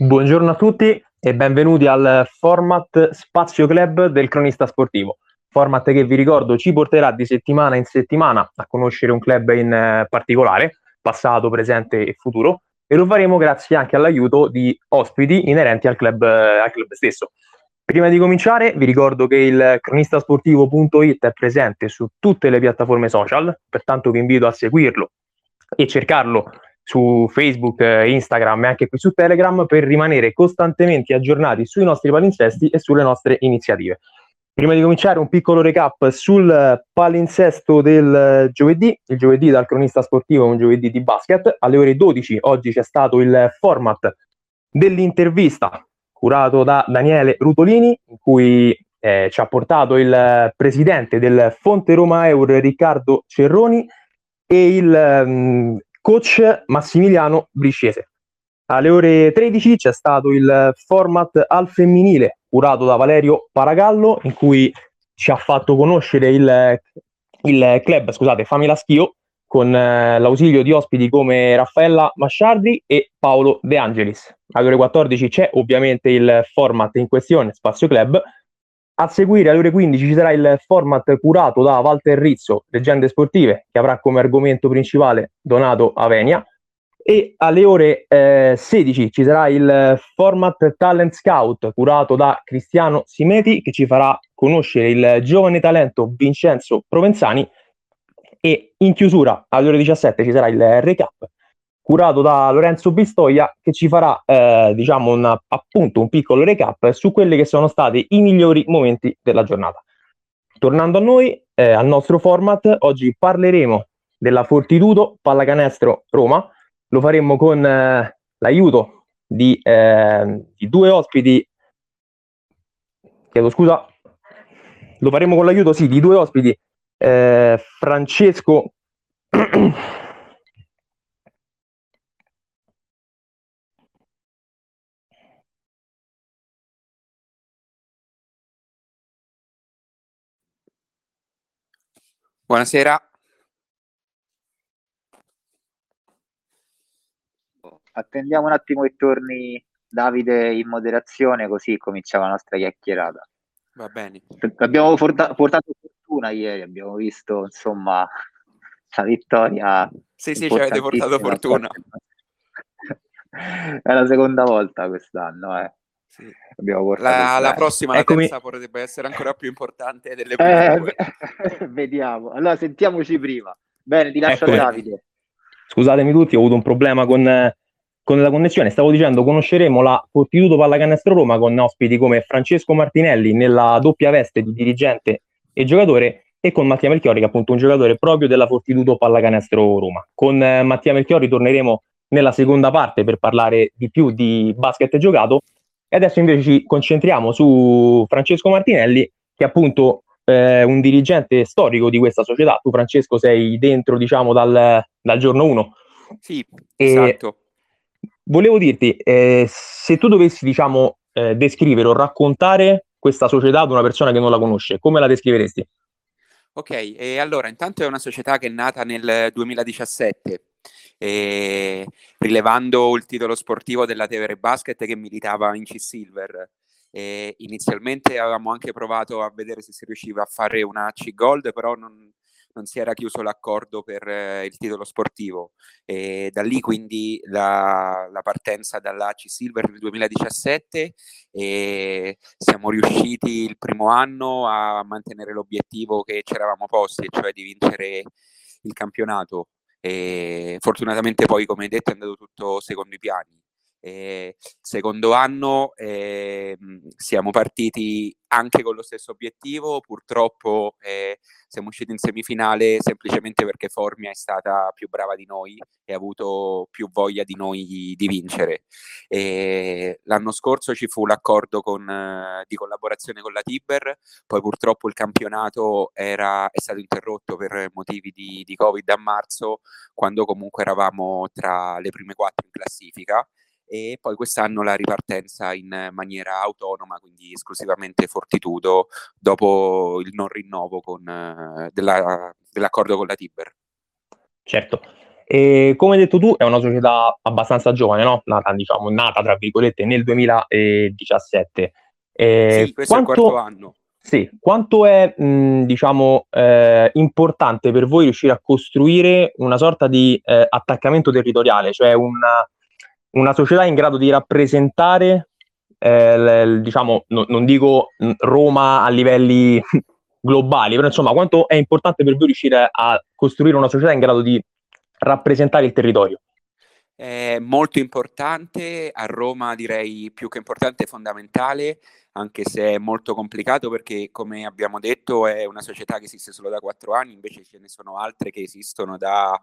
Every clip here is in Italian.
Buongiorno a tutti e benvenuti al format Spazio Club del cronista sportivo. Format che vi ricordo ci porterà di settimana in settimana a conoscere un club in eh, particolare, passato, presente e futuro, e lo faremo grazie anche all'aiuto di ospiti inerenti al club, eh, al club stesso. Prima di cominciare vi ricordo che il cronistasportivo.it è presente su tutte le piattaforme social, pertanto vi invito a seguirlo e cercarlo su Facebook, eh, Instagram e anche qui su Telegram per rimanere costantemente aggiornati sui nostri palinsesti e sulle nostre iniziative. Prima di cominciare un piccolo recap sul palinsesto del giovedì, il giovedì dal cronista sportivo è un giovedì di basket, alle ore 12 oggi c'è stato il format dell'intervista curato da Daniele Rutolini, in cui eh, ci ha portato il presidente del Fonte Roma Eur Riccardo Cerroni e il um, coach Massimiliano Brisciese. Alle ore 13 c'è stato il format al femminile curato da Valerio Paragallo, in cui ci ha fatto conoscere il, il club, scusate, Famila Schio, con eh, l'ausilio di ospiti come Raffaella Masciardi e Paolo De Angelis. Alle ore 14 c'è ovviamente il format in questione, Spazio Club. A seguire alle ore 15 ci sarà il format curato da Walter Rizzo, Leggende Sportive, che avrà come argomento principale Donato Avenia. E alle ore eh, 16 ci sarà il format Talent Scout curato da Cristiano Simeti, che ci farà conoscere il giovane talento Vincenzo Provenzani e in chiusura alle ore 17 ci sarà il recap curato da Lorenzo Bistoia che ci farà eh, diciamo un, appunto un piccolo recap su quelli che sono stati i migliori momenti della giornata. Tornando a noi, eh, al nostro format, oggi parleremo della Fortitudo Pallacanestro Roma, lo faremo con eh, l'aiuto di, eh, di due ospiti, chiedo scusa, lo faremo con l'aiuto sì, di due ospiti eh, Francesco Buonasera. Attendiamo un attimo che torni Davide in moderazione, così cominciamo la nostra chiacchierata. Va bene. Abbiamo portato fortuna ieri, abbiamo visto insomma la vittoria. Sì, sì, ci avete portato fortuna. È la seconda volta quest'anno, eh. Sì. La, la, prossima, Eccomi. la terza, potrebbe essere ancora più importante delle prime eh, Vediamo. Allora, sentiamoci prima. Bene, ti lascio Eccomi. Davide. Scusatemi tutti, ho avuto un problema con, con la connessione. Stavo dicendo, conosceremo la Fortitudo Pallacanestro Roma con ospiti come Francesco Martinelli nella doppia veste di dirigente e giocatore e con Mattia Melchiori che è appunto un giocatore proprio della Fortitudo Pallacanestro Roma. Con eh, Mattia Melchiori torneremo nella seconda parte per parlare di più di basket giocato e adesso invece ci concentriamo su Francesco Martinelli che è appunto eh, un dirigente storico di questa società. Tu Francesco sei dentro diciamo dal, dal giorno 1. Sì, esatto. Volevo dirti, eh, se tu dovessi diciamo eh, descrivere o raccontare questa società ad una persona che non la conosce, come la descriveresti? Ok, e allora intanto è una società che è nata nel 2017, eh, rilevando il titolo sportivo della Tevere Basket che militava in C-Silver. Eh, inizialmente avevamo anche provato a vedere se si riusciva a fare una C-Gold, però non, non si era chiuso l'accordo per eh, il titolo sportivo. E da lì quindi la, la partenza dall'AC Silver nel 2017 e siamo riusciti il primo anno a mantenere l'obiettivo che ci eravamo posti, cioè di vincere il campionato. E fortunatamente poi, come detto, è andato tutto secondo i piani. Eh, secondo anno eh, siamo partiti anche con lo stesso obiettivo, purtroppo eh, siamo usciti in semifinale semplicemente perché Formia è stata più brava di noi e ha avuto più voglia di noi di vincere. l'anno scorso ci fu l'accordo con, di collaborazione con la Tiber, poi purtroppo il campionato era, è stato interrotto per motivi di, di Covid a marzo, quando comunque eravamo tra le prime quattro in classifica e poi quest'anno la ripartenza in maniera autonoma, quindi esclusivamente Fortitudo, dopo il non rinnovo con, della, dell'accordo con la Tiber. Certo. E come hai detto tu, è una società abbastanza giovane, no? Nata, diciamo, nata tra virgolette nel 2017. E sì, questo quanto, è il quarto anno. Sì, quanto è, mh, diciamo, eh, importante per voi riuscire a costruire una sorta di eh, attaccamento territoriale, cioè una, una, società in grado di rappresentare, eh, l, diciamo, no, non dico Roma a livelli globali, però insomma, quanto è importante per voi riuscire a costruire una società in grado di rappresentare il territorio? È molto importante, a Roma direi più che importante, fondamentale, anche se è molto complicato perché, come abbiamo detto, è una società che esiste solo da quattro anni, invece ce ne sono altre che esistono da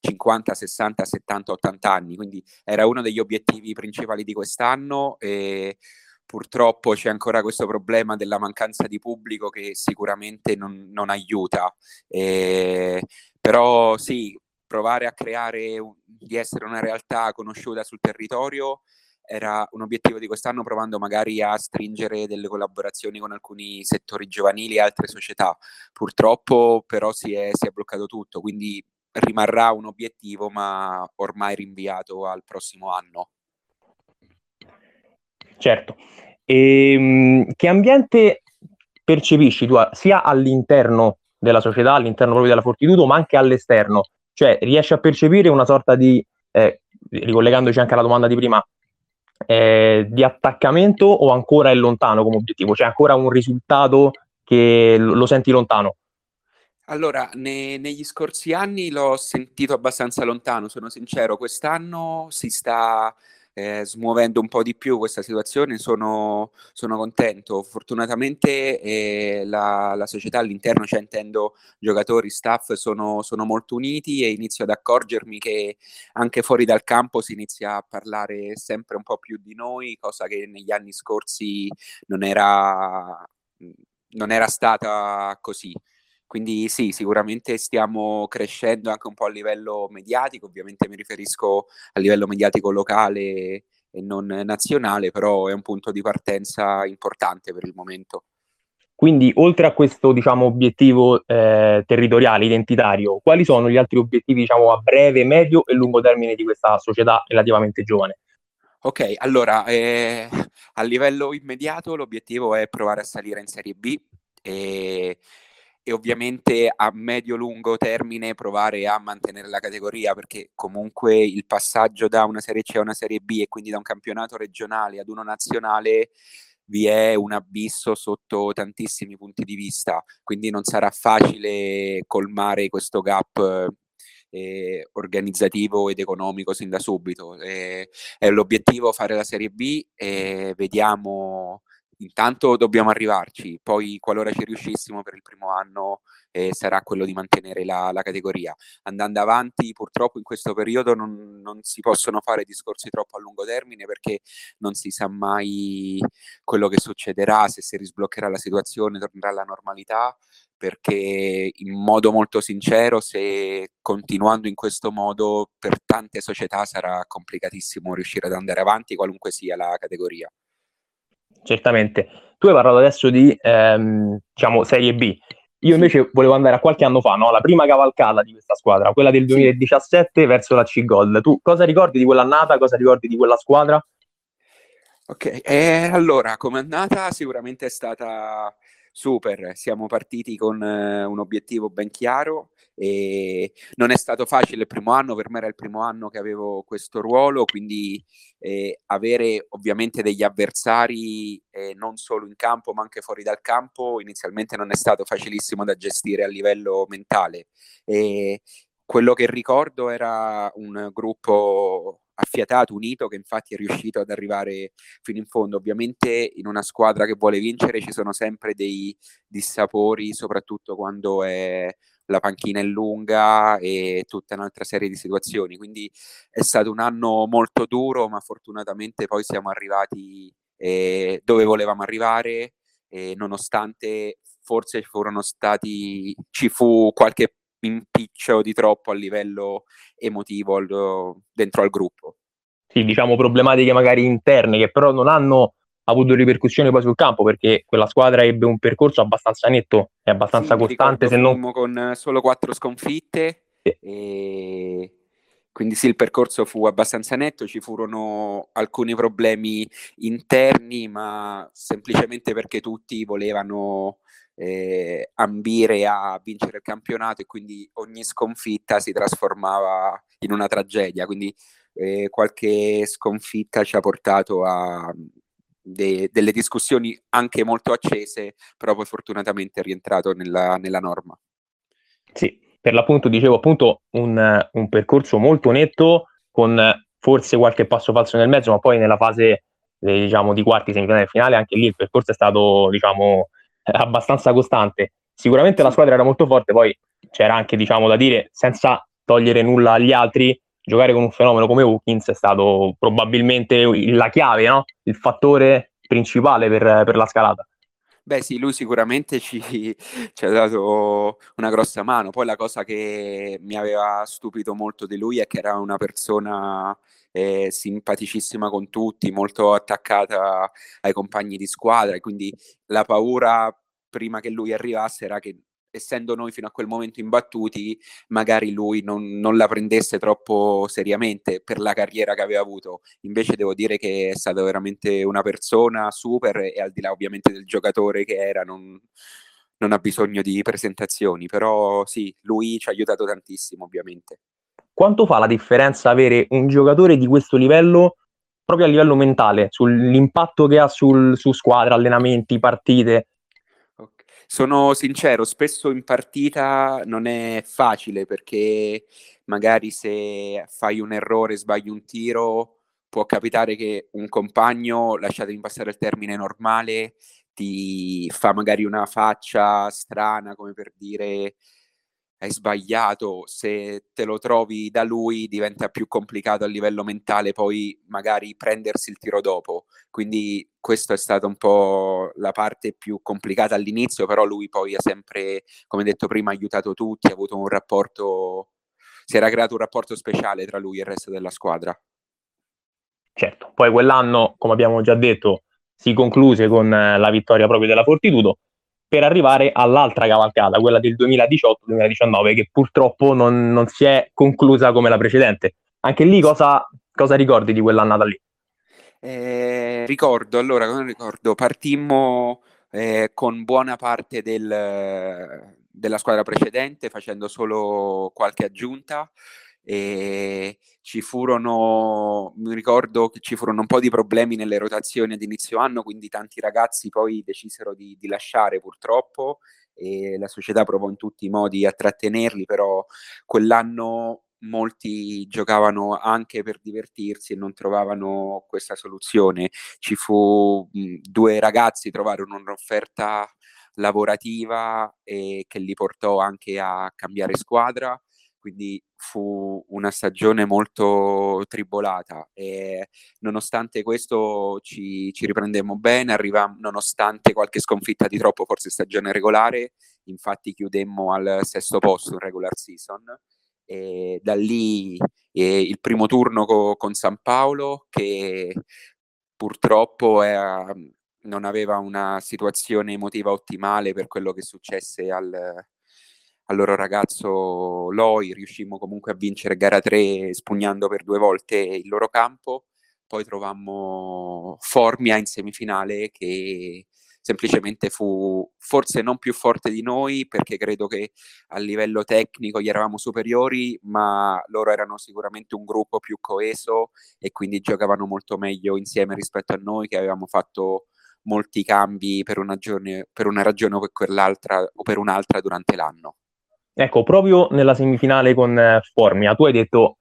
50, 60, 70, 80 anni, quindi era uno degli obiettivi principali di quest'anno e purtroppo c'è ancora questo problema della mancanza di pubblico che sicuramente non, non aiuta. E, però sì, provare a creare, di essere una realtà conosciuta sul territorio era un obiettivo di quest'anno provando magari a stringere delle collaborazioni con alcuni settori giovanili e altre società. Purtroppo però si è, si è bloccato tutto, quindi rimarrà un obiettivo ma ormai rinviato al prossimo anno. Certo. E, ehm, che ambiente percepisci tu sia all'interno della società, all'interno proprio della Fortitudo, ma anche all'esterno? Cioè, riesci a percepire una sorta di, eh, ricollegandoci anche alla domanda di prima, eh, di attaccamento o ancora è lontano come obiettivo? Cioè, ancora un risultato che lo senti lontano? Allora, ne, negli scorsi anni l'ho sentito abbastanza lontano, sono sincero. Quest'anno si sta eh, smuovendo un po' di più questa situazione, sono, sono contento. Fortunatamente eh, la, la, società all'interno, cioè intendo giocatori, staff, sono, sono, molto uniti e inizio ad accorgermi che anche fuori dal campo si inizia a parlare sempre un po' più di noi, cosa che negli anni scorsi non era, non era stata così. Quindi sì, sicuramente stiamo crescendo anche un po' a livello mediatico, ovviamente mi riferisco a livello mediatico locale e non nazionale, però è un punto di partenza importante per il momento. Quindi, oltre a questo diciamo, obiettivo eh, territoriale, identitario, quali sono gli altri obiettivi diciamo, a breve, medio e lungo termine di questa società relativamente giovane? Ok, allora eh, a livello immediato l'obiettivo è provare a salire in Serie B e e ovviamente a medio-lungo termine provare a mantenere la categoria perché comunque il passaggio da una Serie C a una Serie B e quindi da un campionato regionale ad uno nazionale vi è un abisso sotto tantissimi punti di vista, quindi non sarà facile colmare questo gap eh, organizzativo ed economico sin da subito. Eh, è l'obiettivo fare la Serie B e vediamo intanto dobbiamo arrivarci, poi qualora ci riuscissimo per il primo anno eh, sarà quello di mantenere la, la, categoria. Andando avanti, purtroppo in questo periodo non, non, si possono fare discorsi troppo a lungo termine perché non si sa mai quello che succederà, se si risbloccherà la situazione, tornerà alla normalità, perché in modo molto sincero, se continuando in questo modo per tante società sarà complicatissimo riuscire ad andare avanti, qualunque sia la categoria certamente. Tu hai parlato adesso di ehm, diciamo Serie B. Io invece volevo andare a qualche anno fa, no? la prima cavalcata di questa squadra, quella del 2017 sì. verso la C-Gold. Tu cosa ricordi di quell'annata? Cosa ricordi di quella squadra? Ok, eh, allora, come annata sicuramente è stata super. Siamo partiti con eh, un obiettivo ben chiaro e non è stato facile il primo anno, per me era il primo anno che avevo questo ruolo, quindi eh, avere ovviamente degli avversari eh, non solo in campo ma anche fuori dal campo inizialmente non è stato facilissimo da gestire a livello mentale. E quello che ricordo era un gruppo affiatato, unito, che infatti è riuscito ad arrivare fino in fondo. Ovviamente in una squadra che vuole vincere ci sono sempre dei dissapori, soprattutto quando è la panchina è lunga e tutta un'altra serie di situazioni. Quindi è stato un anno molto duro, ma fortunatamente poi siamo arrivati eh, dove volevamo arrivare, eh, nonostante forse furono stati, ci fu qualche impiccio di troppo a livello emotivo al, dentro al gruppo. Sì, diciamo problematiche magari interne che però non hanno avuto ripercussioni poi sul campo perché quella squadra ebbe un percorso abbastanza netto e abbastanza sì, costante. Se non... con solo quattro sconfitte sì. e quindi sì, il percorso fu abbastanza netto, ci furono alcuni problemi interni, ma semplicemente perché tutti volevano eh, ambire a vincere il campionato e quindi ogni sconfitta si trasformava in una tragedia. Quindi eh, qualche sconfitta ci ha portato a de- delle discussioni anche molto accese, però poi fortunatamente è rientrato nella, nella norma. Sì, per l'appunto dicevo appunto un, un, percorso molto netto con forse qualche passo falso nel mezzo, ma poi nella fase eh, diciamo di quarti semifinale e finale anche lì il percorso è stato diciamo abbastanza costante. Sicuramente la squadra era molto forte, poi c'era anche diciamo da dire senza togliere nulla agli altri, giocare con un fenomeno come Hawkins è stato probabilmente la chiave, no? il fattore principale per, per la scalata. Beh sì, lui sicuramente ci, ci, ha dato una grossa mano. Poi la cosa che mi aveva stupito molto di lui è che era una persona eh, simpaticissima con tutti, molto attaccata ai compagni di squadra quindi la paura prima che lui arrivasse era che essendo noi fino a quel momento imbattuti, magari lui non, non, la prendesse troppo seriamente per la carriera che aveva avuto. Invece devo dire che è stato veramente una persona super e al di là ovviamente del giocatore che era, non, non ha bisogno di presentazioni, però sì, lui ci ha aiutato tantissimo ovviamente. Quanto fa la differenza avere un giocatore di questo livello proprio a livello mentale, sull'impatto che ha sul, su squadra, allenamenti, partite? Sono sincero, spesso in partita non è facile perché magari se fai un errore, sbagli un tiro, può capitare che un compagno, lasciatemi passare il termine normale, ti fa magari una faccia strana come per dire hai sbagliato, se te lo trovi da lui diventa più complicato a livello mentale poi magari prendersi il tiro dopo. Quindi questo è stata un po' la parte più complicata all'inizio, però lui poi ha sempre, come detto prima, aiutato tutti, ha avuto un rapporto, si era creato un rapporto speciale tra lui e il resto della squadra. Certo, poi quell'anno, come abbiamo già detto, si concluse con la vittoria proprio della Fortitudo per arrivare all'altra cavalcata, quella del 2018-2019, che purtroppo non, non, si è conclusa come la precedente. Anche lì cosa, cosa ricordi di quell'annata lì? Eh, ricordo, allora, come ricordo, partimmo eh, con buona parte del, della squadra precedente, facendo solo qualche aggiunta e ci furono, mi ricordo che ci furono un po' di problemi nelle rotazioni ad inizio anno, quindi tanti ragazzi poi decisero di, di lasciare purtroppo e la società provò in tutti i modi a trattenerli, però quell'anno molti giocavano anche per divertirsi e non trovavano questa soluzione. Ci fu mh, due ragazzi trovarono un'offerta lavorativa e che li portò anche a cambiare squadra quindi fu una stagione molto tribolata e nonostante questo ci, ci riprendemmo bene, arrivammo nonostante qualche sconfitta di troppo, forse stagione regolare, infatti chiudemmo al sesto posto in regular season e da lì eh, il primo turno co- con San Paolo che purtroppo è, non aveva una situazione emotiva ottimale per quello che successe al, al loro ragazzo Loi, riuscimmo comunque a vincere gara 3 spugnando per due volte il loro campo, poi trovammo Formia in semifinale che semplicemente fu forse non più forte di noi perché credo che a livello tecnico gli eravamo superiori, ma loro erano sicuramente un gruppo più coeso e quindi giocavano molto meglio insieme rispetto a noi che avevamo fatto molti cambi per una, giorni, per una ragione o per quell'altra o per un'altra durante l'anno. Ecco, proprio nella semifinale con eh, Formia, tu hai detto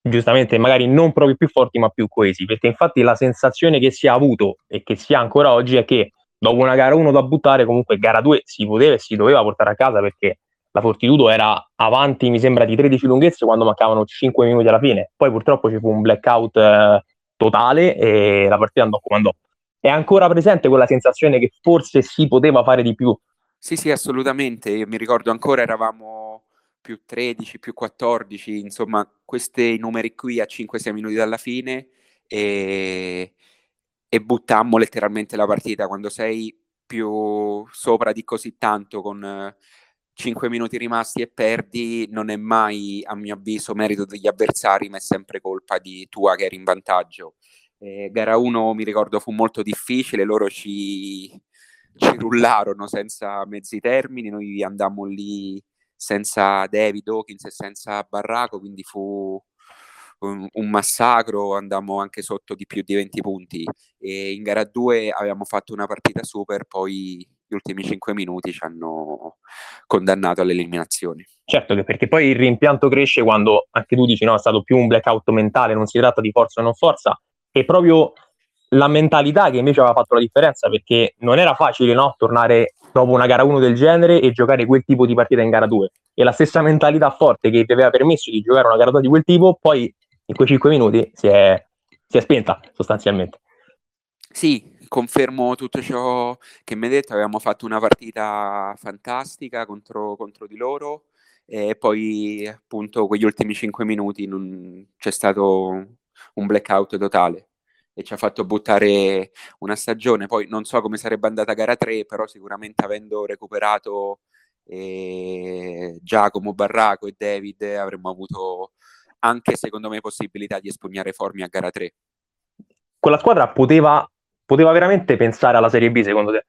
giustamente magari non proprio più forti ma più coesi, perché infatti la sensazione che si è avuto e che si ha ancora oggi è che dopo una gara 1 da buttare, comunque gara 2 si poteva e si doveva portare a casa perché la Fortitudo era avanti, mi sembra, di 13 lunghezze quando mancavano 5 minuti alla fine. Poi purtroppo ci fu un blackout eh, totale e la partita andò come andò. È ancora presente quella sensazione che forse si poteva fare di più sì, sì, assolutamente. Io mi ricordo ancora eravamo più 13, più 14, insomma, questi numeri qui a 5-6 minuti dalla fine e, e buttammo letteralmente la partita. Quando sei più sopra di così tanto con 5 minuti rimasti e perdi non è mai, a mio avviso, merito degli avversari, ma è sempre colpa di tua che eri in vantaggio. Eh, gara 1 mi ricordo fu molto difficile, loro ci, ci rullarono senza mezzi termini, noi andammo lì senza David Hawkins e senza Barraco, quindi fu un, un, massacro, andammo anche sotto di più di 20 punti e in gara 2 abbiamo fatto una partita super, poi gli ultimi 5 minuti ci hanno condannato all'eliminazione. Certo, che perché poi il rimpianto cresce quando anche tu dici no, è stato più un blackout mentale, non si tratta di forza o non forza, è proprio la mentalità che invece aveva fatto la differenza perché non era facile no, tornare dopo una gara 1 del genere e giocare quel tipo di partita in gara 2 e la stessa mentalità forte che ti aveva permesso di giocare una gara 2 di quel tipo poi in quei 5 minuti si è, si è spenta sostanzialmente. Sì, confermo tutto ciò che mi hai detto, avevamo fatto una partita fantastica contro, contro di loro e poi appunto quegli ultimi 5 minuti non, c'è stato un blackout totale e ci ha fatto buttare una stagione. Poi non so come sarebbe andata gara 3, però sicuramente avendo recuperato eh, Giacomo Barraco e David avremmo avuto anche secondo me possibilità di espugnare Formi a gara 3. Quella squadra poteva, poteva veramente pensare alla Serie B secondo te?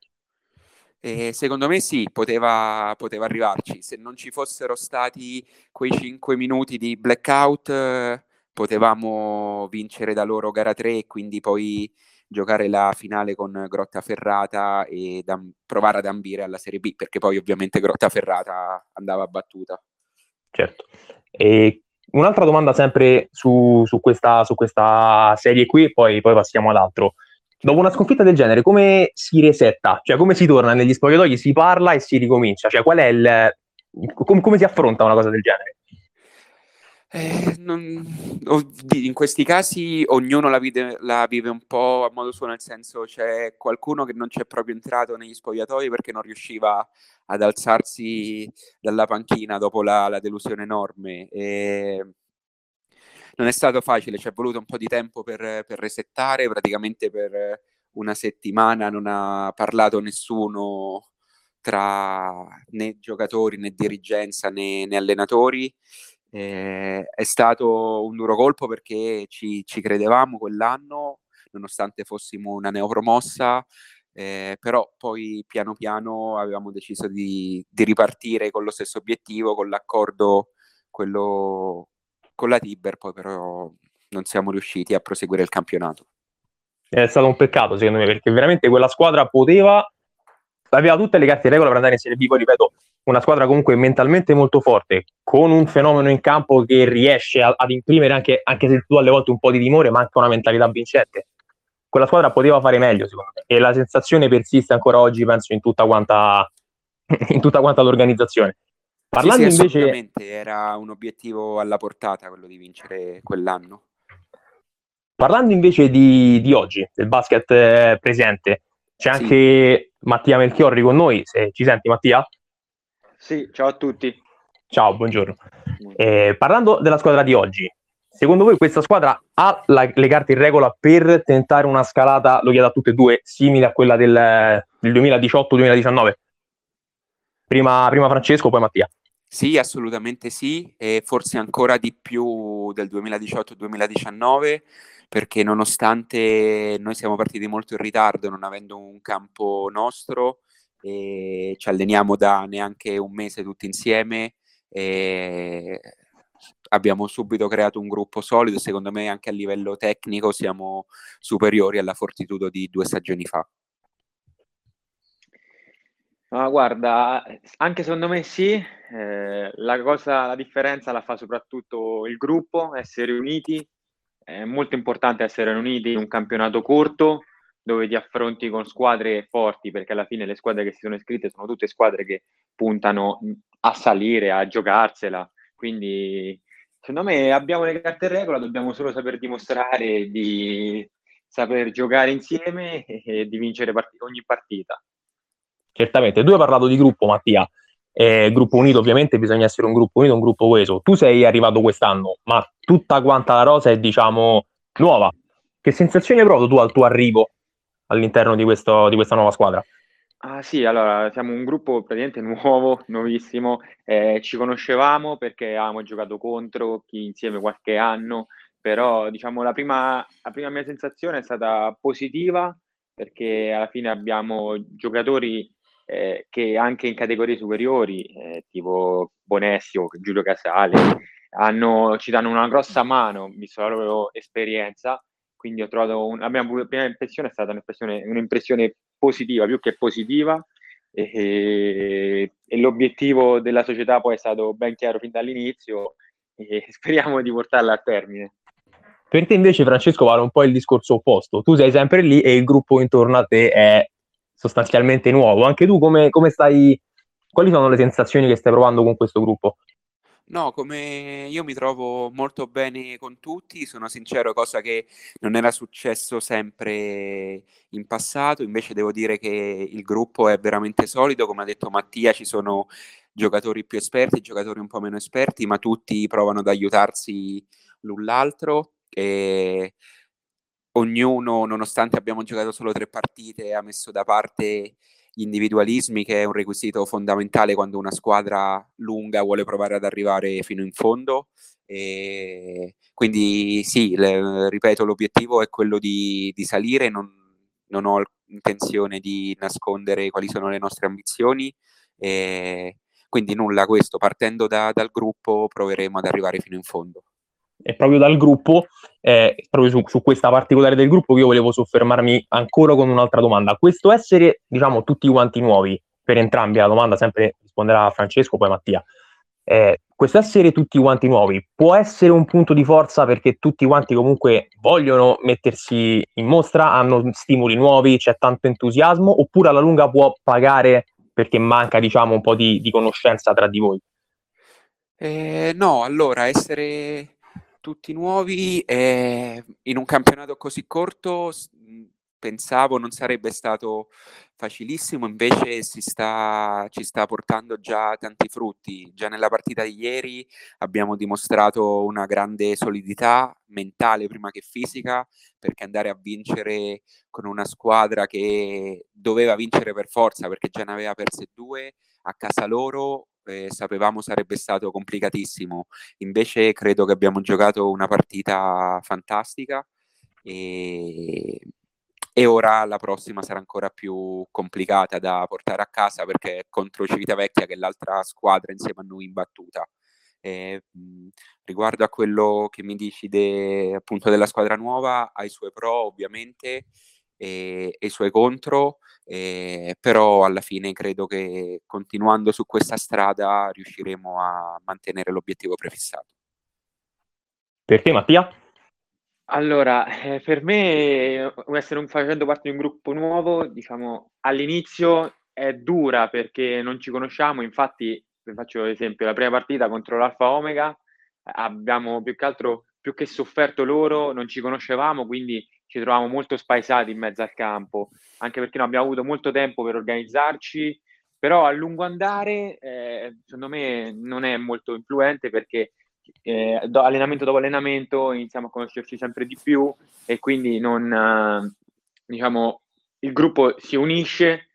Eh, secondo me sì, poteva, poteva, arrivarci. Se non ci fossero stati quei 5 minuti di blackout, eh, potevamo vincere da loro gara 3 e quindi poi giocare la finale con Grottaferrata e da, provare ad ambire alla Serie B, perché poi ovviamente Grottaferrata andava battuta. Certo. E un'altra domanda sempre su, su, questa, su questa, serie qui, poi, poi passiamo ad altro. Dopo una sconfitta del genere, come si resetta? Cioè, come si torna negli spogliatoi, si parla e si ricomincia? Cioè, qual è il... come, come si affronta una cosa del genere? Eh, non, in questi casi ognuno la vive, la vive, un po' a modo suo, nel senso c'è qualcuno che non c'è proprio entrato negli spogliatoi perché non riusciva ad alzarsi dalla panchina dopo la, la delusione enorme. E non è stato facile, ci è voluto un po' di tempo per, per resettare, praticamente per una settimana non ha parlato nessuno tra né giocatori né dirigenza né, né allenatori eh, è stato un duro colpo perché ci, ci, credevamo quell'anno, nonostante fossimo una neopromossa, eh, però poi piano piano avevamo deciso di, di, ripartire con lo stesso obiettivo, con l'accordo quello con la Tiber, poi però non siamo riusciti a proseguire il campionato. È stato un peccato secondo me perché veramente quella squadra poteva, aveva tutte le carte in regola per andare in Serie B, poi ripeto, una squadra comunque mentalmente molto forte, con un fenomeno in campo che riesce a, ad imprimere anche, anche se tu alle volte un po' di timore, ma anche una mentalità vincente. Quella squadra poteva fare meglio, secondo me, e la sensazione persiste ancora oggi, penso, in tutta quanta, in tutta quanta l'organizzazione. Parlando sì, sì, invece... era un obiettivo alla portata quello di vincere quell'anno. Parlando invece di, di oggi, del basket eh, presente, c'è sì. anche Mattia Melchiorri con noi, se ci senti Mattia? Sì, ciao a tutti. Ciao, buongiorno. Eh, parlando della squadra di oggi, secondo voi questa squadra ha la, le carte in regola per tentare una scalata, lo chiedo a tutte e due, simile a quella del, del 2018-2019? Prima, prima Francesco, poi Mattia. Sì, assolutamente sì, e forse ancora di più del 2018-2019, perché nonostante noi siamo partiti molto in ritardo, non avendo un campo nostro, e ci alleniamo da neanche un mese tutti insieme e abbiamo subito creato un gruppo solido, secondo me anche a livello tecnico siamo superiori alla Fortitudo di due stagioni fa. Ah, guarda, anche secondo me sì, eh, la, cosa, la differenza la fa soprattutto il gruppo, essere uniti, è molto importante essere uniti in un campionato corto dove ti affronti con squadre forti, perché alla fine le squadre che si sono iscritte sono tutte squadre che puntano a salire, a giocarsela. Quindi, secondo me, abbiamo le carte in regola, dobbiamo solo saper dimostrare di saper giocare insieme e di vincere part- ogni partita. Certamente, tu hai parlato di gruppo, Mattia. Eh, gruppo unito, ovviamente bisogna essere un gruppo unito, un gruppo coeso. Tu sei arrivato quest'anno, ma tutta quanta la rosa è, diciamo, nuova. Che sensazioni hai provato tu al tuo arrivo all'interno di, questo, di questa nuova squadra? Ah sì, allora siamo un gruppo praticamente nuovo, nuovissimo, eh, ci conoscevamo perché avevamo giocato contro chi insieme qualche anno, però diciamo la prima, la prima mia sensazione è stata positiva perché alla fine abbiamo giocatori eh, che anche in categorie superiori, eh, tipo Bonessio, Giulio Casale, hanno, ci danno una grossa mano, visto la loro esperienza, quindi ho trovato un, la mia prima impressione è stata un'impressione, un'impressione positiva, più che positiva, e, e, l'obiettivo della società poi è stato ben chiaro fin dall'inizio e speriamo di portarla a termine. Per te invece Francesco vale un po' il discorso opposto, tu sei sempre lì e il gruppo intorno a te è sostanzialmente nuovo, anche tu come, come stai, quali sono le sensazioni che stai provando con questo gruppo? No, come io mi trovo molto bene con tutti, sono sincero, cosa che non era successo sempre in passato, invece devo dire che il gruppo è veramente solido, come ha detto Mattia, ci sono giocatori più esperti, giocatori un po' meno esperti, ma tutti provano ad aiutarsi l'un l'altro e ognuno, nonostante abbiamo giocato solo tre partite, ha messo da parte gli individualismi, che è un requisito fondamentale quando una squadra lunga vuole provare ad arrivare fino in fondo. E quindi sì, le, ripeto, l'obiettivo è quello di, di salire, non, non, ho intenzione di nascondere quali sono le nostre ambizioni. E quindi nulla, questo, partendo da, dal gruppo proveremo ad arrivare fino in fondo e proprio dal gruppo, eh, proprio su, su, questa particolare del gruppo, che io volevo soffermarmi ancora con un'altra domanda. Questo essere, diciamo, tutti quanti nuovi, per entrambi la domanda sempre risponderà Francesco, poi Mattia. Eh, questo essere tutti quanti nuovi può essere un punto di forza perché tutti quanti comunque vogliono mettersi in mostra, hanno stimoli nuovi, c'è tanto entusiasmo, oppure alla lunga può pagare perché manca, diciamo, un po' di, di conoscenza tra di voi? Eh, no, allora essere tutti nuovi e in un campionato così corto pensavo non sarebbe stato facilissimo, invece sta, ci sta portando già tanti frutti. Già nella partita di ieri abbiamo dimostrato una grande solidità mentale prima che fisica, perché andare a vincere con una squadra che doveva vincere per forza, perché già ne aveva perse due a casa loro, eh, sapevamo sarebbe stato complicatissimo. Invece credo che abbiamo giocato una partita fantastica e, e ora la prossima sarà ancora più complicata da portare a casa perché è contro Civitavecchia che è l'altra squadra insieme a noi imbattuta. Eh, riguardo a quello che mi dici de, appunto della squadra nuova, ha i suoi pro ovviamente e, e i suoi contro, eh, però alla fine credo che continuando su questa strada riusciremo a mantenere l'obiettivo prefissato. Per te Mattia? Allora, eh, per me essere un, facendo parte di un gruppo nuovo, diciamo, all'inizio è dura perché non ci conosciamo, infatti, vi faccio l'esempio, la prima partita contro l'Alfa Omega abbiamo più che altro, più che sofferto loro, non ci conoscevamo, quindi ci trovavamo molto spaesati in mezzo al campo, anche perché non abbiamo avuto molto tempo per organizzarci, però a lungo andare, eh, secondo me, non è molto influente perché eh, do, allenamento dopo allenamento iniziamo a conoscerci sempre di più e quindi non, eh, diciamo, il gruppo si unisce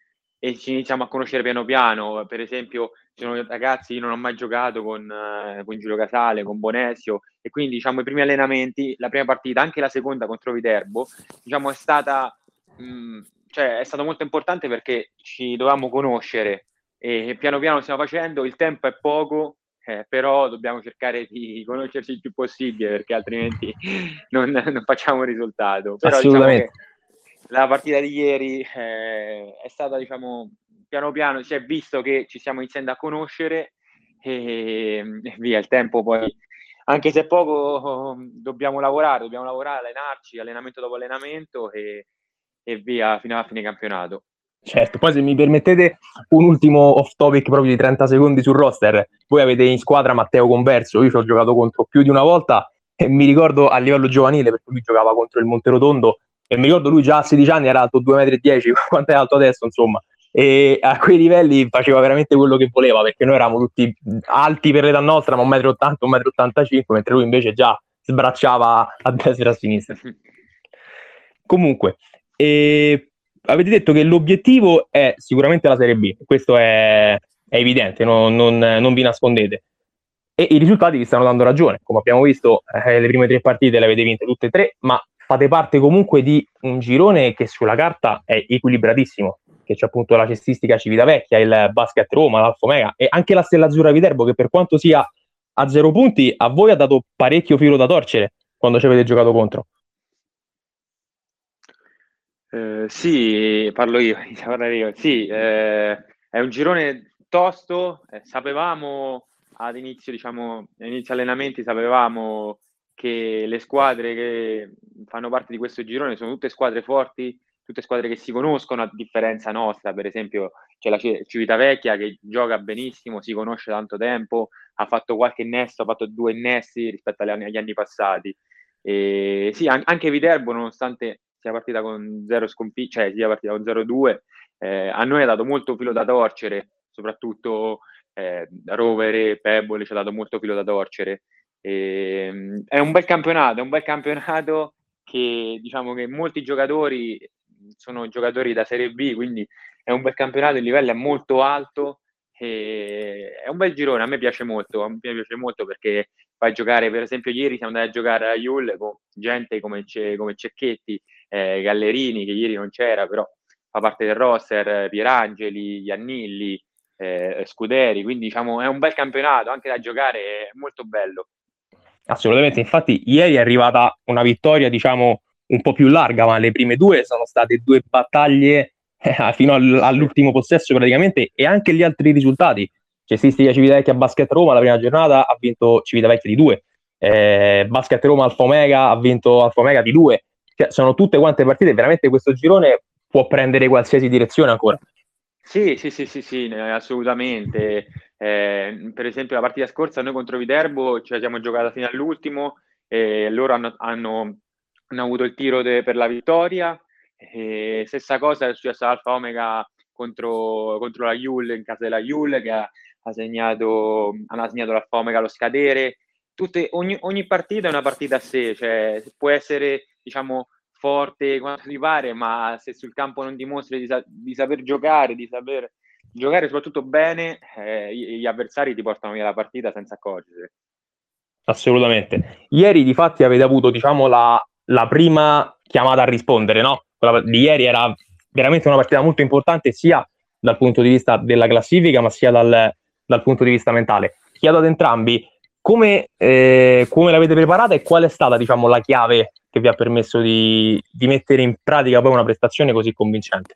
e ci iniziamo a conoscere piano piano. Per esempio, ci sono ragazzi, io non ho mai giocato con, eh, con Giulio Casale, con Bonesio, e quindi diciamo i primi allenamenti, la prima partita, anche la seconda contro Viterbo, diciamo è stata, mh, mm, cioè, è stato molto importante perché ci dovevamo conoscere e piano piano lo stiamo facendo, il tempo è poco, eh, però dobbiamo cercare di conoscerci il più possibile perché altrimenti non, non facciamo risultato. Però, diciamo Assolutamente. Diciamo la partita di ieri eh, è stata diciamo piano piano si è visto che ci stiamo iniziando a conoscere e, e via, il tempo poi, anche se poco, dobbiamo lavorare, dobbiamo lavorare, allenarci, allenamento dopo allenamento e, e via fino alla fine campionato. Certo, poi se mi permettete un ultimo off topic proprio di 30 secondi sul roster, voi avete in squadra Matteo Converso, io ci ho giocato contro più di una volta e mi ricordo a livello giovanile perché lui giocava contro il Monterotondo e mi ricordo lui già a 16 anni era alto 2,10 m, quanto è alto adesso insomma, e a quei livelli faceva veramente quello che voleva perché noi eravamo tutti alti per l'età nostra, ma 1,80 m, 1,85 m, mentre lui invece già sbracciava a destra e a sinistra. Comunque, e avete detto che l'obiettivo è sicuramente la Serie B, questo è, è evidente, no, non, non, vi nascondete. E i risultati vi stanno dando ragione. Come abbiamo visto, eh, le prime tre partite le avete vinte tutte e tre, ma fate parte comunque di un girone che sulla carta è equilibratissimo, che c'è appunto la cestistica Civitavecchia, il Basket Roma, l'Alfa Omega e anche la Stella Azzurra Viterbo, che per quanto sia a zero punti, a voi ha dato parecchio filo da torcere quando ci avete giocato contro. Eh, sì, parlo io, io. Sì, eh, è un girone tosto, eh, sapevamo ad inizio, diciamo, inizio allenamenti, sapevamo che le squadre che fanno parte di questo girone sono tutte squadre forti, tutte squadre che si conoscono a differenza nostra, per esempio c'è la Civitavecchia che gioca benissimo, si conosce tanto tempo, ha fatto qualche innesto, ha fatto due innesti rispetto agli anni, agli anni passati. E sì, anche Viterbo, nonostante sia partita con 0 sconfitte, cioè sia partita con 0-2, eh, a noi ha dato molto filo da torcere, soprattutto eh, Rovere, Pebble ci ha dato molto filo da torcere. Ehm, è un bel campionato, è un bel campionato che diciamo che molti giocatori sono giocatori da Serie B, quindi è un bel campionato, il livello è molto alto è un bel girone, a me piace molto, a me piace molto perché fai giocare, per esempio ieri siamo andati a giocare a Iul con gente come, Ce- come Cecchetti, eh, Gallerini, che ieri non c'era, però fa parte del roster, Pierangeli, Iannilli, eh, Scuderi, quindi diciamo è un bel campionato, anche da giocare è molto bello. Assolutamente, infatti ieri è arrivata una vittoria diciamo un po' più larga, ma le prime due sono state due battaglie eh, fino all'ultimo possesso praticamente e anche gli altri risultati. Cestistica Civitavecchia Basket Roma la prima giornata ha vinto Civitavecchia di 2, eh, Basket Roma Alfa Omega ha vinto Alfa Omega di 2, cioè, sono tutte quante partite, veramente questo girone può prendere qualsiasi direzione ancora. Sì, sì, sì, sì, sì assolutamente. Eh, per esempio la partita scorsa noi contro Viterbo ci siamo giocati fino all'ultimo e loro hanno, hanno, hanno avuto il tiro de, per la vittoria. E stessa cosa è successa Alfa Omega contro, contro la Yul in casa della Yul che ha, ha segnato, hanno segnato l'Alfa Omega allo scadere. Tutte, ogni, ogni partita è una partita a sé, cioè può essere diciamo forte quanto ti pare, ma se sul campo non dimostri di, sa- di saper giocare, di saper giocare soprattutto bene, eh, gli avversari ti portano via la partita senza accorgersi. Assolutamente. Ieri di fatti avete avuto diciamo la, la prima chiamata a rispondere, no? Quella di ieri era veramente una partita molto importante sia dal punto di vista della classifica, ma sia dal, dal punto di vista mentale. Chiedo ad entrambi come, eh, come l'avete preparata e qual è stata diciamo, la chiave che vi ha permesso di, di mettere in pratica poi una prestazione così convincente?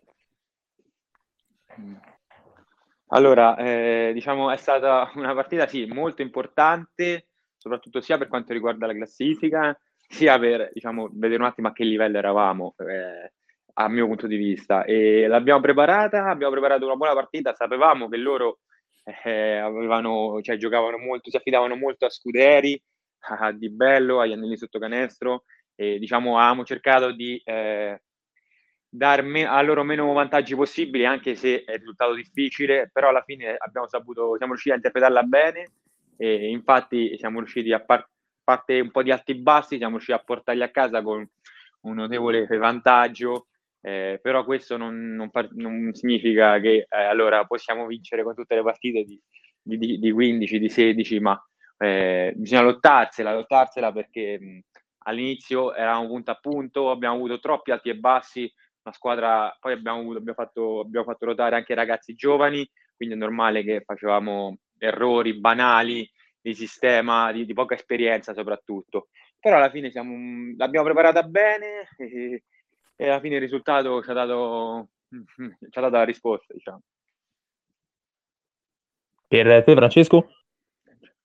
Allora, eh, diciamo è stata una partita sì, molto importante, soprattutto sia per quanto riguarda la classifica, sia per diciamo, vedere un attimo a che livello eravamo, eh, a mio punto di vista. E l'abbiamo preparata, abbiamo preparato una buona partita, sapevamo che loro eh, avevano, cioè, giocavano molto, si affidavano molto a Scuderi, a Di Bello, agli anelli sotto canestro e diciamo avevamo cercato di eh, dar me- a loro meno vantaggi possibili anche se è risultato difficile però alla fine abbiamo saputo siamo riusciti a interpretarla bene e infatti siamo riusciti a par- parte un po' di alti e bassi siamo riusciti a portarli a casa con un notevole vantaggio eh, però questo non, non, fa, non significa che eh, allora possiamo vincere con tutte le partite di, di, di 15, di 16, ma eh, bisogna lottarsela, lottarsela perché mh, all'inizio eravamo punto a punto, abbiamo avuto troppi alti e bassi, una squadra, poi abbiamo, avuto, abbiamo, fatto, abbiamo fatto ruotare anche ragazzi giovani, quindi è normale che facevamo errori banali di sistema, di, di poca esperienza soprattutto. Però alla fine siamo, l'abbiamo preparata bene e, e alla fine il risultato ci ha dato, ci ha dato la risposta, diciamo. Per te, Francesco?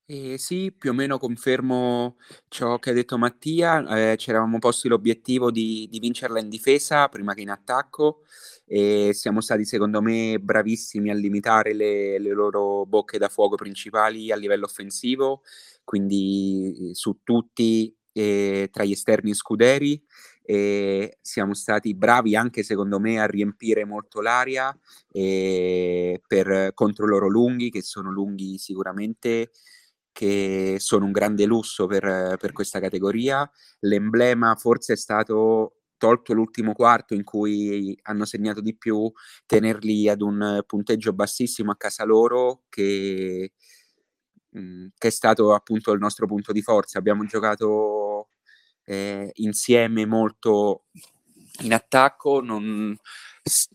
Eh, sì, più o meno confermo ciò che ha detto Mattia. Eh, ci eravamo posti l'obiettivo di, di, vincerla in difesa prima che in attacco e siamo stati, secondo me, bravissimi a limitare le, le loro bocche da fuoco principali a livello offensivo, quindi su tutti eh, tra gli esterni scuderi e siamo stati bravi anche secondo me a riempire molto l'aria e per, contro loro lunghi che sono lunghi sicuramente che sono un grande lusso per, per questa categoria. L'emblema forse è stato tolto l'ultimo quarto in cui hanno segnato di più, tenerli ad un punteggio bassissimo a casa loro che, mh, mm, che è stato appunto il nostro punto di forza. Abbiamo giocato eh, insieme molto in attacco, non,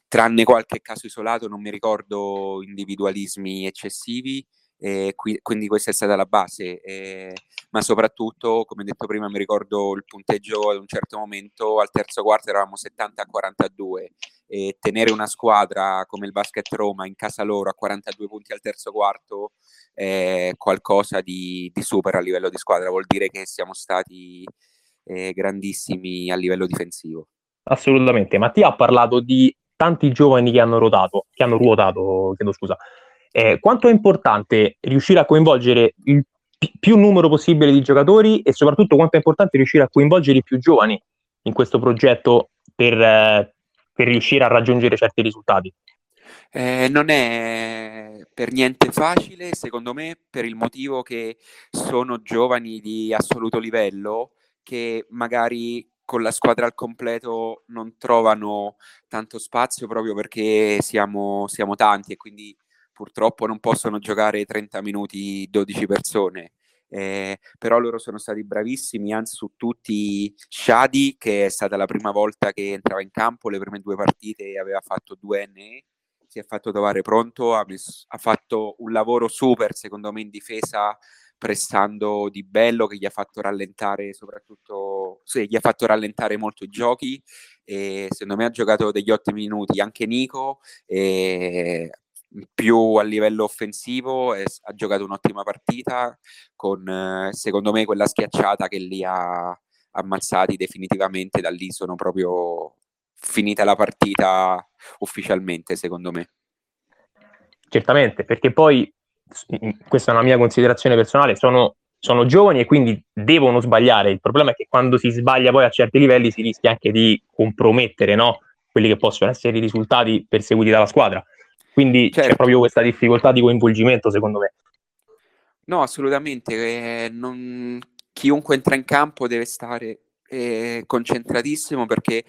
tranne qualche caso isolato, non mi ricordo individualismi eccessivi eh, qui, quindi questa è stata la base, eh, ma soprattutto, come detto prima, mi ricordo il punteggio ad un certo momento, al terzo quarto eravamo 70 a 42 e tenere una squadra come il Basket Roma in casa loro a 42 punti al terzo quarto è qualcosa di, di super a livello di squadra, vuol dire che siamo stati eh, grandissimi a livello difensivo. Assolutamente, Mattia ha parlato di tanti giovani che hanno ruotato, che hanno ruotato, chiedo scusa, eh, quanto è importante riuscire a coinvolgere il p- più numero possibile di giocatori e soprattutto quanto è importante riuscire a coinvolgere i più giovani in questo progetto per, eh, per riuscire a raggiungere certi risultati? Eh, non è per niente facile, secondo me, per il motivo che sono giovani di assoluto livello che magari con la squadra al completo non trovano tanto spazio proprio perché siamo, siamo tanti e quindi purtroppo non possono giocare 30 minuti 12 persone. Eh, però loro sono stati bravissimi, anzi su tutti Shadi che è stata la prima volta che entrava in campo, le prime due partite aveva fatto due NE, si è fatto trovare pronto, ha, messo, ha fatto un lavoro super secondo me in difesa prestando di bello che gli ha fatto rallentare soprattutto sì, gli ha fatto rallentare molto i giochi e secondo me ha giocato degli ottimi minuti anche Nico e più a livello offensivo e ha giocato un'ottima partita con secondo me quella schiacciata che li ha ammazzati definitivamente da lì sono proprio finita la partita ufficialmente secondo me certamente perché poi questa è una mia considerazione personale sono, sono giovani e quindi devono sbagliare il problema è che quando si sbaglia poi a certi livelli si rischia anche di compromettere no? quelli che possono essere i risultati perseguiti dalla squadra quindi certo. c'è proprio questa difficoltà di coinvolgimento, secondo me. No, assolutamente. Eh, non... Chiunque entra in campo deve stare eh, concentratissimo perché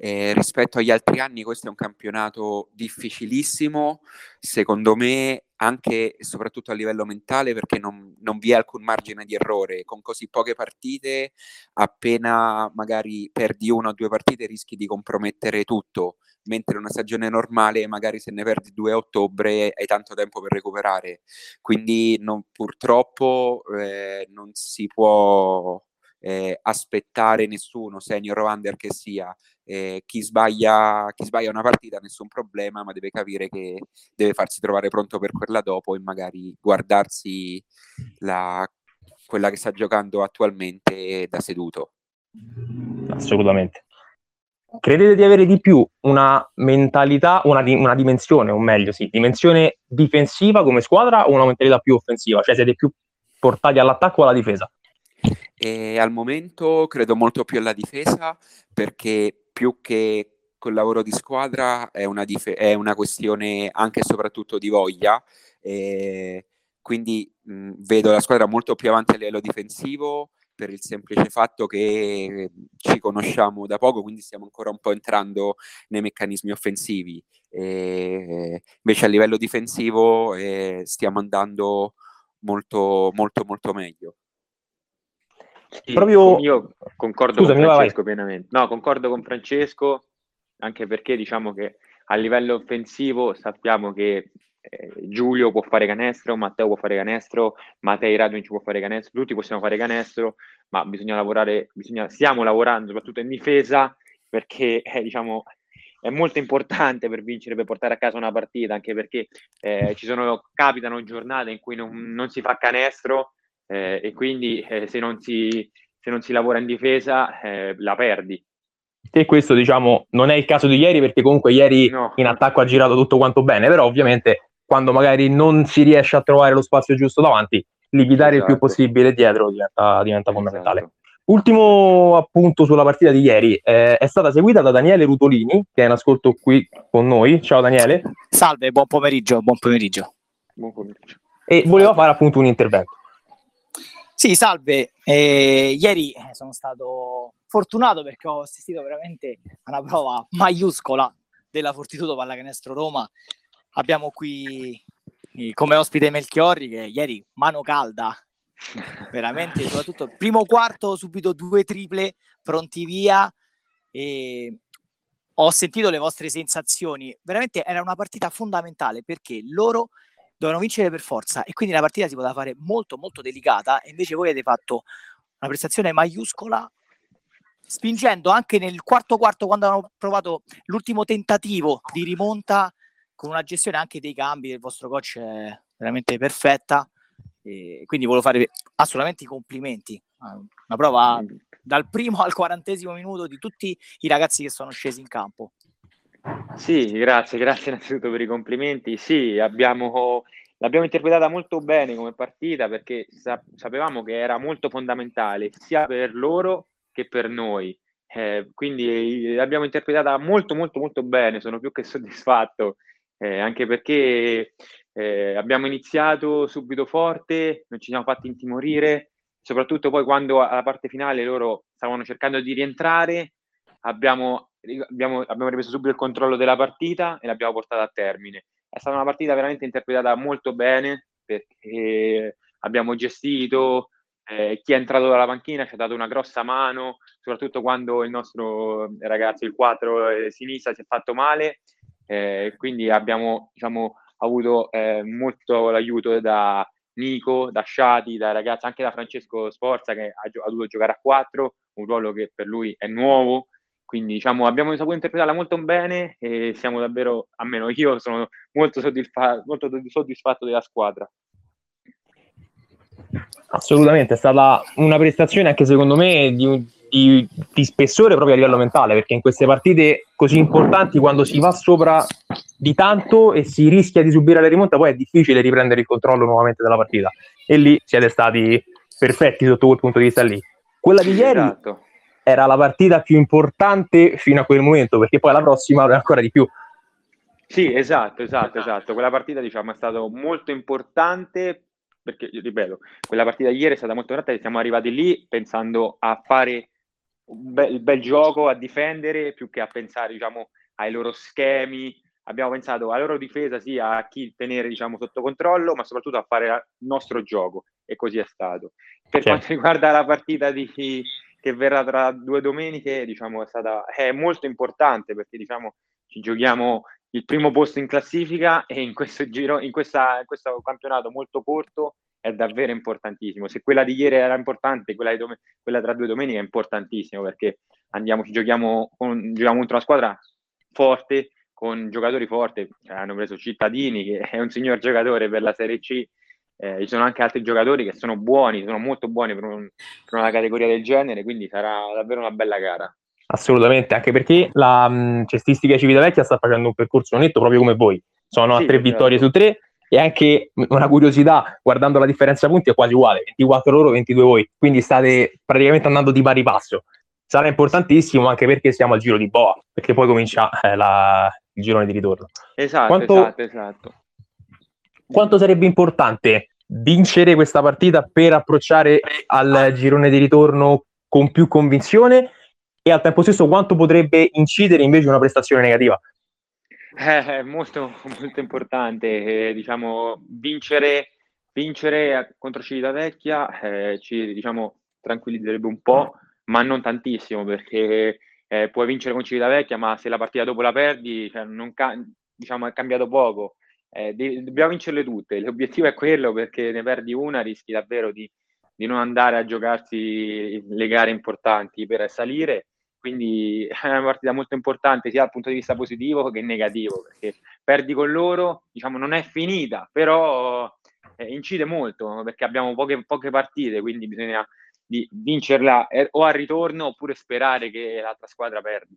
eh, rispetto agli altri anni questo è un campionato difficilissimo, secondo me anche e soprattutto a livello mentale perché non, non, vi è alcun margine di errore. Con così poche partite, appena magari perdi una o due partite rischi di compromettere tutto mentre una stagione normale magari se ne perdi due a ottobre hai tanto tempo per recuperare. Quindi non, purtroppo eh, non si può eh, aspettare nessuno, senior o under che sia. Eh, chi, sbaglia, chi sbaglia una partita nessun problema, ma deve capire che deve farsi trovare pronto per quella dopo e magari guardarsi la, quella che sta giocando attualmente da seduto. Assolutamente. Credete di avere di più una mentalità, una, di, una dimensione, o meglio, sì, dimensione difensiva come squadra o una mentalità più offensiva? Cioè siete più portati all'attacco o alla difesa? E al momento credo molto più alla difesa perché più che col lavoro di squadra è una, dif- è una questione anche e soprattutto di voglia. E quindi mh, vedo la squadra molto più avanti a livello difensivo per il semplice fatto che ci conosciamo da poco, quindi stiamo ancora un po' entrando nei meccanismi offensivi. E invece a livello difensivo eh, stiamo andando molto, molto, molto meglio. Sì, Proprio... Io concordo Scusami, con Francesco pienamente. No, concordo con Francesco, anche perché diciamo che a livello offensivo sappiamo che eh, Giulio può fare canestro, Matteo può fare canestro, Mattei Radovich può fare canestro, tutti possiamo fare canestro, ma bisogna lavorare, bisogna, stiamo lavorando soprattutto in difesa perché eh, diciamo, è molto importante per vincere, per portare a casa una partita, anche perché eh, ci sono, capitano giornate in cui non, non si fa canestro eh, e quindi eh, se non, si, se, non si, lavora in difesa eh, la perdi. E questo diciamo non è il caso di ieri perché comunque ieri no. in attacco ha girato tutto quanto bene, però ovviamente quando magari non si riesce a trovare lo spazio giusto davanti, liquidare esatto. il più esatto. possibile dietro diventa, diventa fondamentale. Esatto. Ultimo appunto sulla partita di ieri, eh, è stata seguita da Daniele Rutolini, che è in ascolto qui con noi. Ciao Daniele. Salve, buon pomeriggio, buon pomeriggio. Buon pomeriggio. E voleva fare appunto un intervento. Sì, salve. Eh, ieri sono stato fortunato perché ho assistito veramente a una prova maiuscola della Fortitudo Pallacanestro Roma. Abbiamo qui come ospite Melchiorri che ieri mano calda veramente soprattutto primo quarto subito due triple pronti via e ho sentito le vostre sensazioni veramente era una partita fondamentale perché loro dovevano vincere per forza e quindi la partita si poteva fare molto molto delicata e invece voi avete fatto una prestazione maiuscola spingendo anche nel quarto quarto quando hanno provato l'ultimo tentativo di rimonta con una gestione anche dei cambi del vostro coach veramente perfetta e quindi volevo fare assolutamente i complimenti. Una prova dal primo al quarantesimo minuto di tutti i ragazzi che sono scesi in campo sì, grazie, grazie innanzitutto per i complimenti. Sì, abbiamo, l'abbiamo interpretata molto bene come partita perché sa- sapevamo che era molto fondamentale sia per loro che per noi. Eh, quindi l'abbiamo interpretata molto, molto, molto bene. Sono più che soddisfatto, eh, anche perché eh, abbiamo iniziato subito forte, non ci siamo fatti intimorire, soprattutto poi quando alla parte finale loro stavano cercando di rientrare, abbiamo abbiamo, abbiamo ripreso subito il controllo della partita e l'abbiamo portata a termine. È stata una partita veramente interpretata molto bene perché abbiamo gestito, eh, chi è entrato dalla panchina ci ha dato una grossa mano, soprattutto quando il nostro ragazzo, il 4 eh, sinistra, si è fatto male. Eh, quindi abbiamo diciamo, avuto eh, molto l'aiuto da Nico, da Sciati, da ragazzi, anche da Francesco Sforza che ha, ha dovuto giocare a 4, un ruolo che per lui è nuovo quindi diciamo, abbiamo saputo interpretarla molto bene e siamo davvero, almeno io sono molto, soddisfa- molto soddisfatto della squadra. Assolutamente, è stata una prestazione anche secondo me di, di, di, spessore proprio a livello mentale, perché in queste partite così importanti, quando si va sopra di tanto e si rischia di subire la rimonta, poi è difficile riprendere il controllo nuovamente della partita. E lì siete stati perfetti sotto quel punto di vista lì. Quella di ieri esatto era la partita più importante fino a quel momento, perché poi la prossima è ancora di più. Sì, esatto, esatto, esatto. Quella partita diciamo è stata molto importante perché, ripeto, quella partita ieri è stata molto importante, siamo arrivati lì pensando a fare un bel, bel gioco, a difendere, più che a pensare, diciamo, ai loro schemi. Abbiamo pensato alla loro difesa, sì, a chi tenere, diciamo, sotto controllo, ma soprattutto a fare il nostro gioco. E così è stato. Per certo. quanto riguarda la partita di, che verrà tra due domeniche, diciamo, è stata è molto importante perché diciamo ci giochiamo il primo posto in classifica e in questo giro, in, questa, in questo campionato molto corto è davvero importantissimo. Se quella di ieri era importante, quella, dom- quella tra due domeniche è importantissimo perché andiamo, ci giochiamo, con, giochiamo contro una squadra forte, con giocatori forti. Hanno preso Cittadini, che è un signor giocatore per la Serie C, eh, ci sono anche altri giocatori che sono buoni, sono molto buoni per, un, per, una categoria del genere, quindi sarà davvero una bella gara. Assolutamente, anche perché la mh, cestistica Civitavecchia sta facendo un percorso netto proprio come voi. Sono a sì, tre vittorie su tre e anche una curiosità, guardando la differenza punti, è quasi uguale, 24 loro, 22 voi, quindi state praticamente andando di pari passo. Sarà importantissimo anche perché siamo al giro di Boa, perché poi comincia eh, la, il girone di ritorno. Esatto, Quanto... esatto, esatto quanto sarebbe importante vincere questa partita per approcciare al girone di ritorno con più convinzione? E al tempo stesso quanto potrebbe incidere invece una prestazione negativa? Eh, è molto, molto importante, eh, diciamo, vincere, vincere contro Civitavecchia eh, ci diciamo, tranquillizzerebbe un po', ma non tantissimo perché eh, puoi vincere con Civitavecchia, ma se la partita dopo la perdi, cioè, non ca- diciamo, è cambiato poco eh, dobbiamo vincerle tutte. L'obiettivo è quello perché ne perdi una, rischi davvero di, di, non andare a giocarsi le gare importanti per salire. Quindi è una partita molto importante sia dal punto di vista positivo che negativo, perché perdi con loro, diciamo, non è finita, però eh, incide molto perché abbiamo poche, poche partite, quindi bisogna vincerla eh, o al ritorno oppure sperare che l'altra squadra perdi.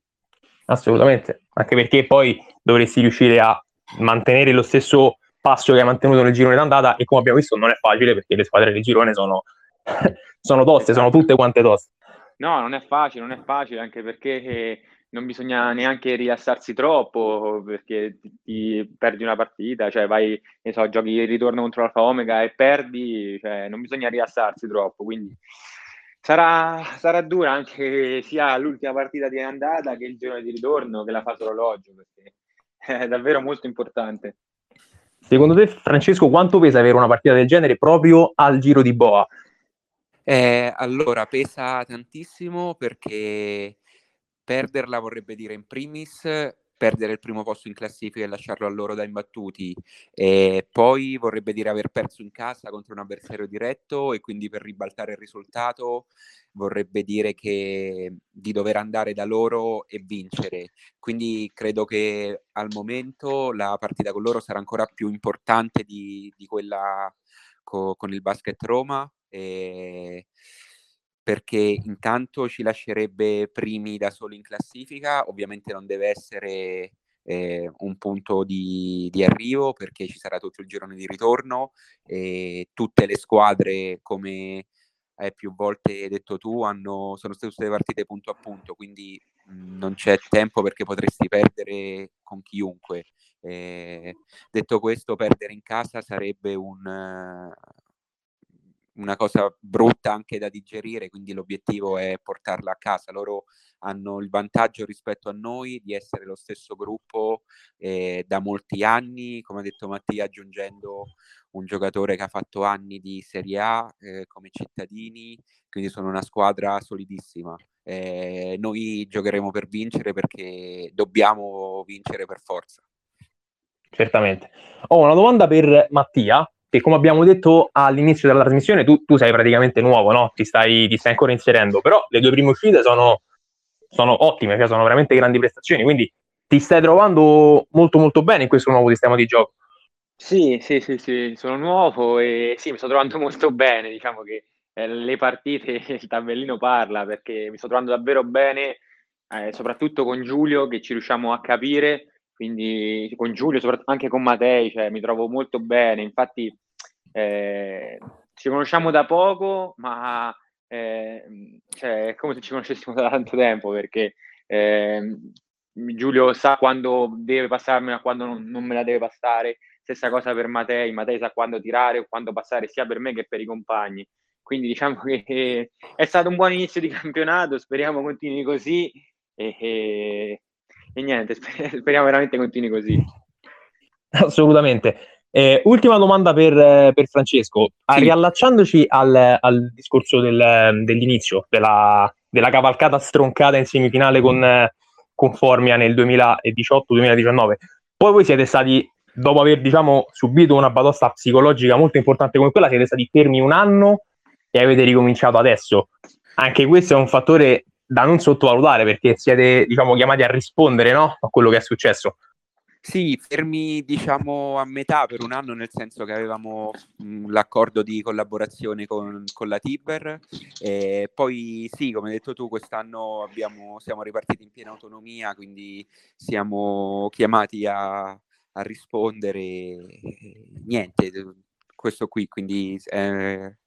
Assolutamente, anche perché poi dovresti riuscire a mantenere lo stesso passo che hai mantenuto nel girone d'andata e come abbiamo visto non è facile perché le squadre del girone sono, sono toste, sono tutte quante toste. No, non è facile, non è facile anche perché eh, non bisogna neanche rilassarsi troppo perché ti, ti perdi una partita, cioè vai, ne so, giochi il ritorno contro l'Alfa Omega e perdi, cioè non bisogna rilassarsi troppo, quindi Sarà, sarà, dura anche sia l'ultima partita di andata che il giorno di ritorno, che la fase orologio, perché è davvero molto importante. Secondo te, Francesco, quanto pesa avere una partita del genere proprio al giro di Boa? Eh, allora, pesa tantissimo perché perderla vorrebbe dire in primis perdere il primo posto in classifica e lasciarlo a loro da imbattuti. E poi vorrebbe dire aver perso in casa contro un avversario diretto e quindi per ribaltare il risultato vorrebbe dire che di dover andare da loro e vincere. Quindi credo che al momento la partita con loro sarà ancora più importante di, di quella co, con il basket Roma. E perché intanto ci lascerebbe primi da solo in classifica, ovviamente non deve essere eh, un punto di, di, arrivo perché ci sarà tutto il girone di ritorno e tutte le squadre come hai più volte detto tu hanno, sono state tutte partite punto a punto quindi mh, non c'è tempo perché potresti perdere con chiunque. Eh, detto questo perdere in casa sarebbe un, una cosa brutta anche da digerire, quindi l'obiettivo è portarla a casa. Loro hanno il vantaggio rispetto a noi di essere lo stesso gruppo eh, da molti anni, come ha detto Mattia, aggiungendo un giocatore che ha fatto anni di Serie A eh, come cittadini, quindi sono una squadra solidissima. Eh, noi giocheremo per vincere perché dobbiamo vincere per forza. Certamente. Ho una domanda per Mattia, che come abbiamo detto all'inizio della trasmissione, tu, tu sei praticamente nuovo, no? ti, stai, ti, stai, ancora inserendo, però le due prime uscite sono, sono ottime, cioè sono veramente grandi prestazioni, quindi ti stai trovando molto molto bene in questo nuovo sistema di gioco. Sì, sì, sì, sì, sono nuovo e sì, mi sto trovando molto bene, diciamo che eh, le partite, il tabellino parla perché mi sto trovando davvero bene, eh, soprattutto con Giulio che ci riusciamo a capire quindi con Giulio, soprattutto anche con Matei, cioè, mi trovo molto bene. Infatti, eh, ci conosciamo da poco, ma eh, cioè, è come se ci conoscessimo da tanto tempo perché eh, Giulio sa quando deve passarmela, quando non, non, me la deve passare. Stessa cosa per Matei, Matei sa quando tirare o quando passare sia per me che per i compagni. Quindi diciamo che è stato un buon inizio di campionato, speriamo continui così. E, e, e niente, speriamo veramente continui così. Assolutamente. Eh, ultima domanda per, per Francesco. Ah, sì. Riallacciandoci al, al discorso del, dell'inizio, della, della, cavalcata stroncata in semifinale con, con Formia nel 2018-2019, poi voi siete stati, dopo aver diciamo, subito una batosta psicologica molto importante come quella, siete stati fermi un anno e avete ricominciato adesso. Anche questo è un fattore da non sottovalutare perché siete diciamo, chiamati a rispondere no? a quello che è successo. Sì, fermi diciamo a metà per un anno, nel senso che avevamo mh, l'accordo di collaborazione con, con la Tiber. E poi sì, come hai detto tu, quest'anno abbiamo, siamo ripartiti in piena autonomia, quindi siamo chiamati a, a rispondere. Niente, questo qui, quindi eh,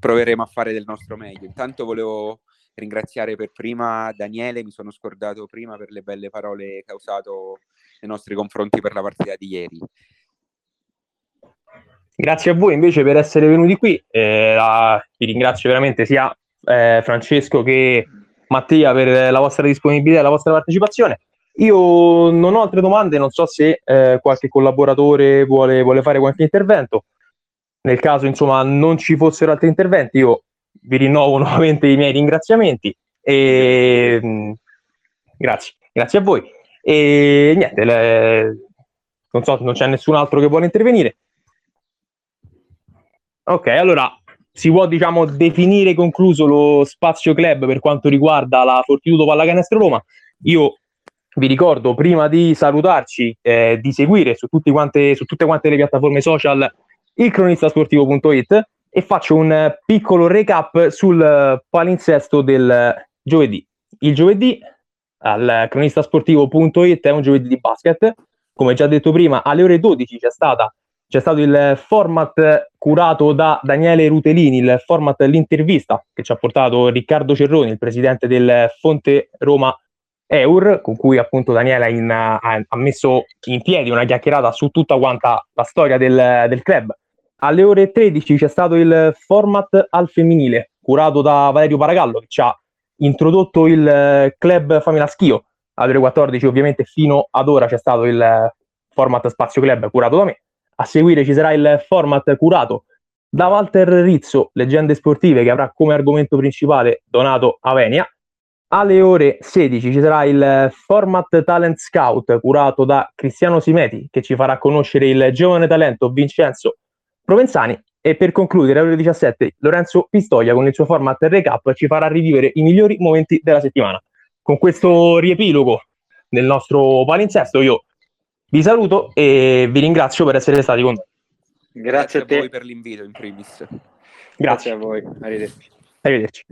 proveremo a fare del nostro meglio. Intanto volevo ringraziare per prima Daniele, mi sono scordato prima per le belle parole che ha usato nei nostri confronti per la partita di ieri. Grazie a voi invece per essere venuti qui, eh, la, vi ringrazio veramente sia eh, Francesco che Mattia per la vostra disponibilità e la vostra partecipazione. Io non ho altre domande, non so se eh, qualche collaboratore vuole, vuole, fare qualche intervento. Nel caso insomma non ci fossero altri interventi, io vi rinnovo nuovamente i miei ringraziamenti e mm, grazie, grazie a voi. E niente, le... non so, non c'è nessun altro che vuole intervenire. Ok, allora si può diciamo definire concluso lo spazio club per quanto riguarda la Fortitudo Pallacanestro Roma. Io vi ricordo prima di salutarci eh, di seguire su, quante, su tutte quante le piattaforme social il cronistasportivo.it e faccio un piccolo recap sul palinsesto del giovedì. Il giovedì al cronistasportivo.it è un giovedì di basket. Come già detto prima, alle ore 12 c'è, stata, c'è stato il format curato da Daniele Rutelini, il format l'intervista che ci ha portato Riccardo Cerroni, il presidente del Fonte Roma Eur, con cui appunto Daniele in, ha, ha, messo in piedi una chiacchierata su tutta quanta la storia del, del club alle ore 13 c'è stato il format al femminile, curato da Valerio Paragallo, che ci ha introdotto il eh, club Famila Schio. Alle 14 ovviamente fino ad ora c'è stato il eh, format Spazio Club curato da me. A seguire ci sarà il format curato da Walter Rizzo, leggende sportive, che avrà come argomento principale Donato Avenia. Alle ore 16 ci sarà il format Talent Scout curato da Cristiano Simeti, che ci farà conoscere il giovane talento Vincenzo Provenzani. E per concludere, alle ore 17, Lorenzo Pistoia con il suo format recap ci farà rivivere i migliori momenti della settimana. Con questo riepilogo del nostro palinsesto, io vi saluto e vi ringrazio per essere stati con noi. Grazie, Grazie a, a, voi per l'invito in primis. Grazie, Grazie a voi, arrivederci. Arrivederci.